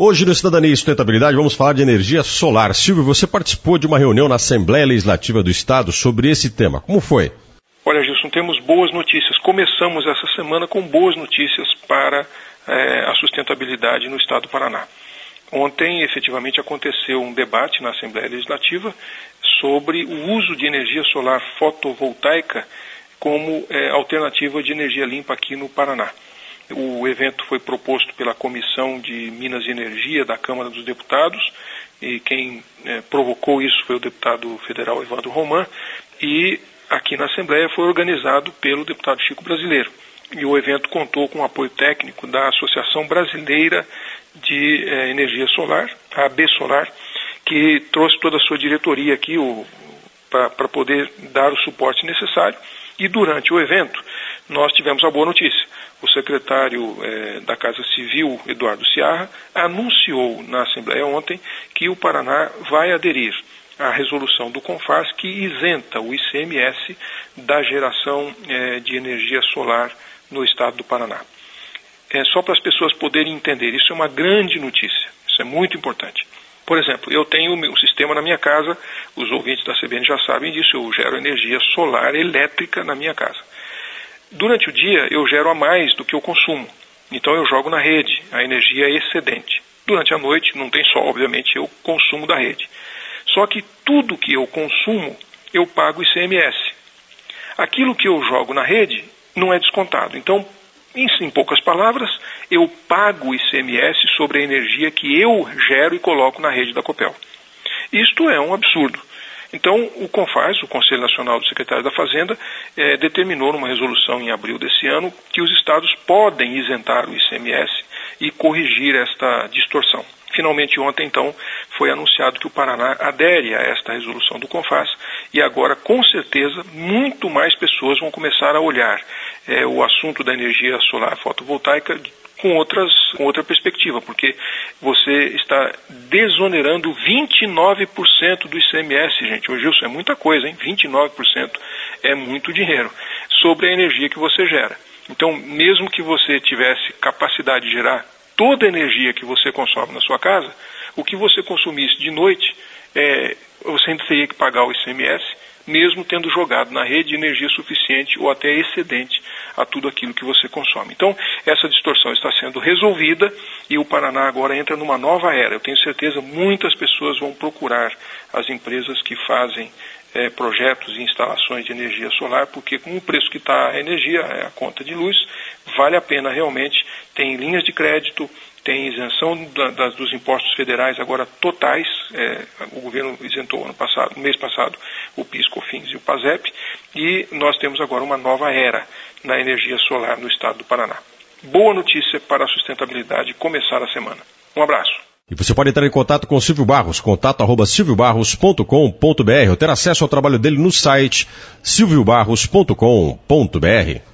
Hoje no Cidadania e Sustentabilidade vamos falar de energia solar. Silvio, você participou de uma reunião na Assembleia Legislativa do Estado sobre esse tema. Como foi? Olha, Gilson, temos boas notícias. Começamos essa semana com boas notícias para é, a sustentabilidade no Estado do Paraná. Ontem, efetivamente, aconteceu um debate na Assembleia Legislativa sobre o uso de energia solar fotovoltaica como é, alternativa de energia limpa aqui no Paraná. O evento foi proposto pela Comissão de Minas e Energia da Câmara dos Deputados, e quem é, provocou isso foi o deputado federal Evandro Roman, e aqui na Assembleia foi organizado pelo deputado Chico Brasileiro. E o evento contou com o apoio técnico da Associação Brasileira de é, Energia Solar, a AB Solar, que trouxe toda a sua diretoria aqui para poder dar o suporte necessário. E durante o evento, nós tivemos a boa notícia o secretário eh, da Casa Civil, Eduardo Ciarra, anunciou na Assembleia ontem que o Paraná vai aderir à resolução do CONFAS que isenta o ICMS da geração eh, de energia solar no estado do Paraná. É só para as pessoas poderem entender, isso é uma grande notícia, isso é muito importante. Por exemplo, eu tenho meu sistema na minha casa, os ouvintes da CBN já sabem disso, eu gero energia solar elétrica na minha casa. Durante o dia eu gero a mais do que eu consumo, então eu jogo na rede a energia é excedente. Durante a noite, não tem sol, obviamente, eu consumo da rede. Só que tudo que eu consumo, eu pago ICMS. Aquilo que eu jogo na rede não é descontado. Então, em, poucas palavras, eu pago ICMS sobre a energia que eu gero e coloco na rede da Copel. Isto é um absurdo. Então, o CONFAS, o Conselho Nacional do Secretário da Fazenda, eh, determinou numa resolução em abril desse ano que os estados podem isentar o ICMS e corrigir esta distorção. Finalmente, ontem, então, foi anunciado que o Paraná adere a esta resolução do CONFAS e agora, com certeza, muito mais pessoas vão começar a olhar eh, o assunto da energia solar fotovoltaica com, outras, com outra perspectiva, porque você está desonerando 29% do ICMS, gente. Ô Gilson, é muita coisa, hein? 29% é muito dinheiro sobre a energia que você gera. Então, mesmo que você tivesse capacidade de gerar toda a energia que você consome na sua casa, o que você consumisse de noite, é, ainda teria que pagar o ICMS mesmo tendo jogado na rede energia suficiente ou até excedente a tudo aquilo que você consome. Então, essa distorção está sendo resolvida e o Paraná agora entra numa nova era. Eu tenho certeza muitas pessoas vão procurar as empresas que fazem é, projetos e instalações de energia solar, porque com o preço que está a energia, a conta de luz, vale a pena realmente. Tem linhas de crédito, tem isenção da, das, dos impostos federais agora totais. É, o governo isentou ano passado, no mês passado o PIS, COFINS e o PASEP, e nós temos agora uma nova era na energia solar no estado do Paraná. Boa notícia para a sustentabilidade começar a semana. Um abraço. E você pode entrar em contato com o Silvio Barros, contato arroba silviobarros.com.br ou ter acesso ao trabalho dele no site silviobarros.com.br.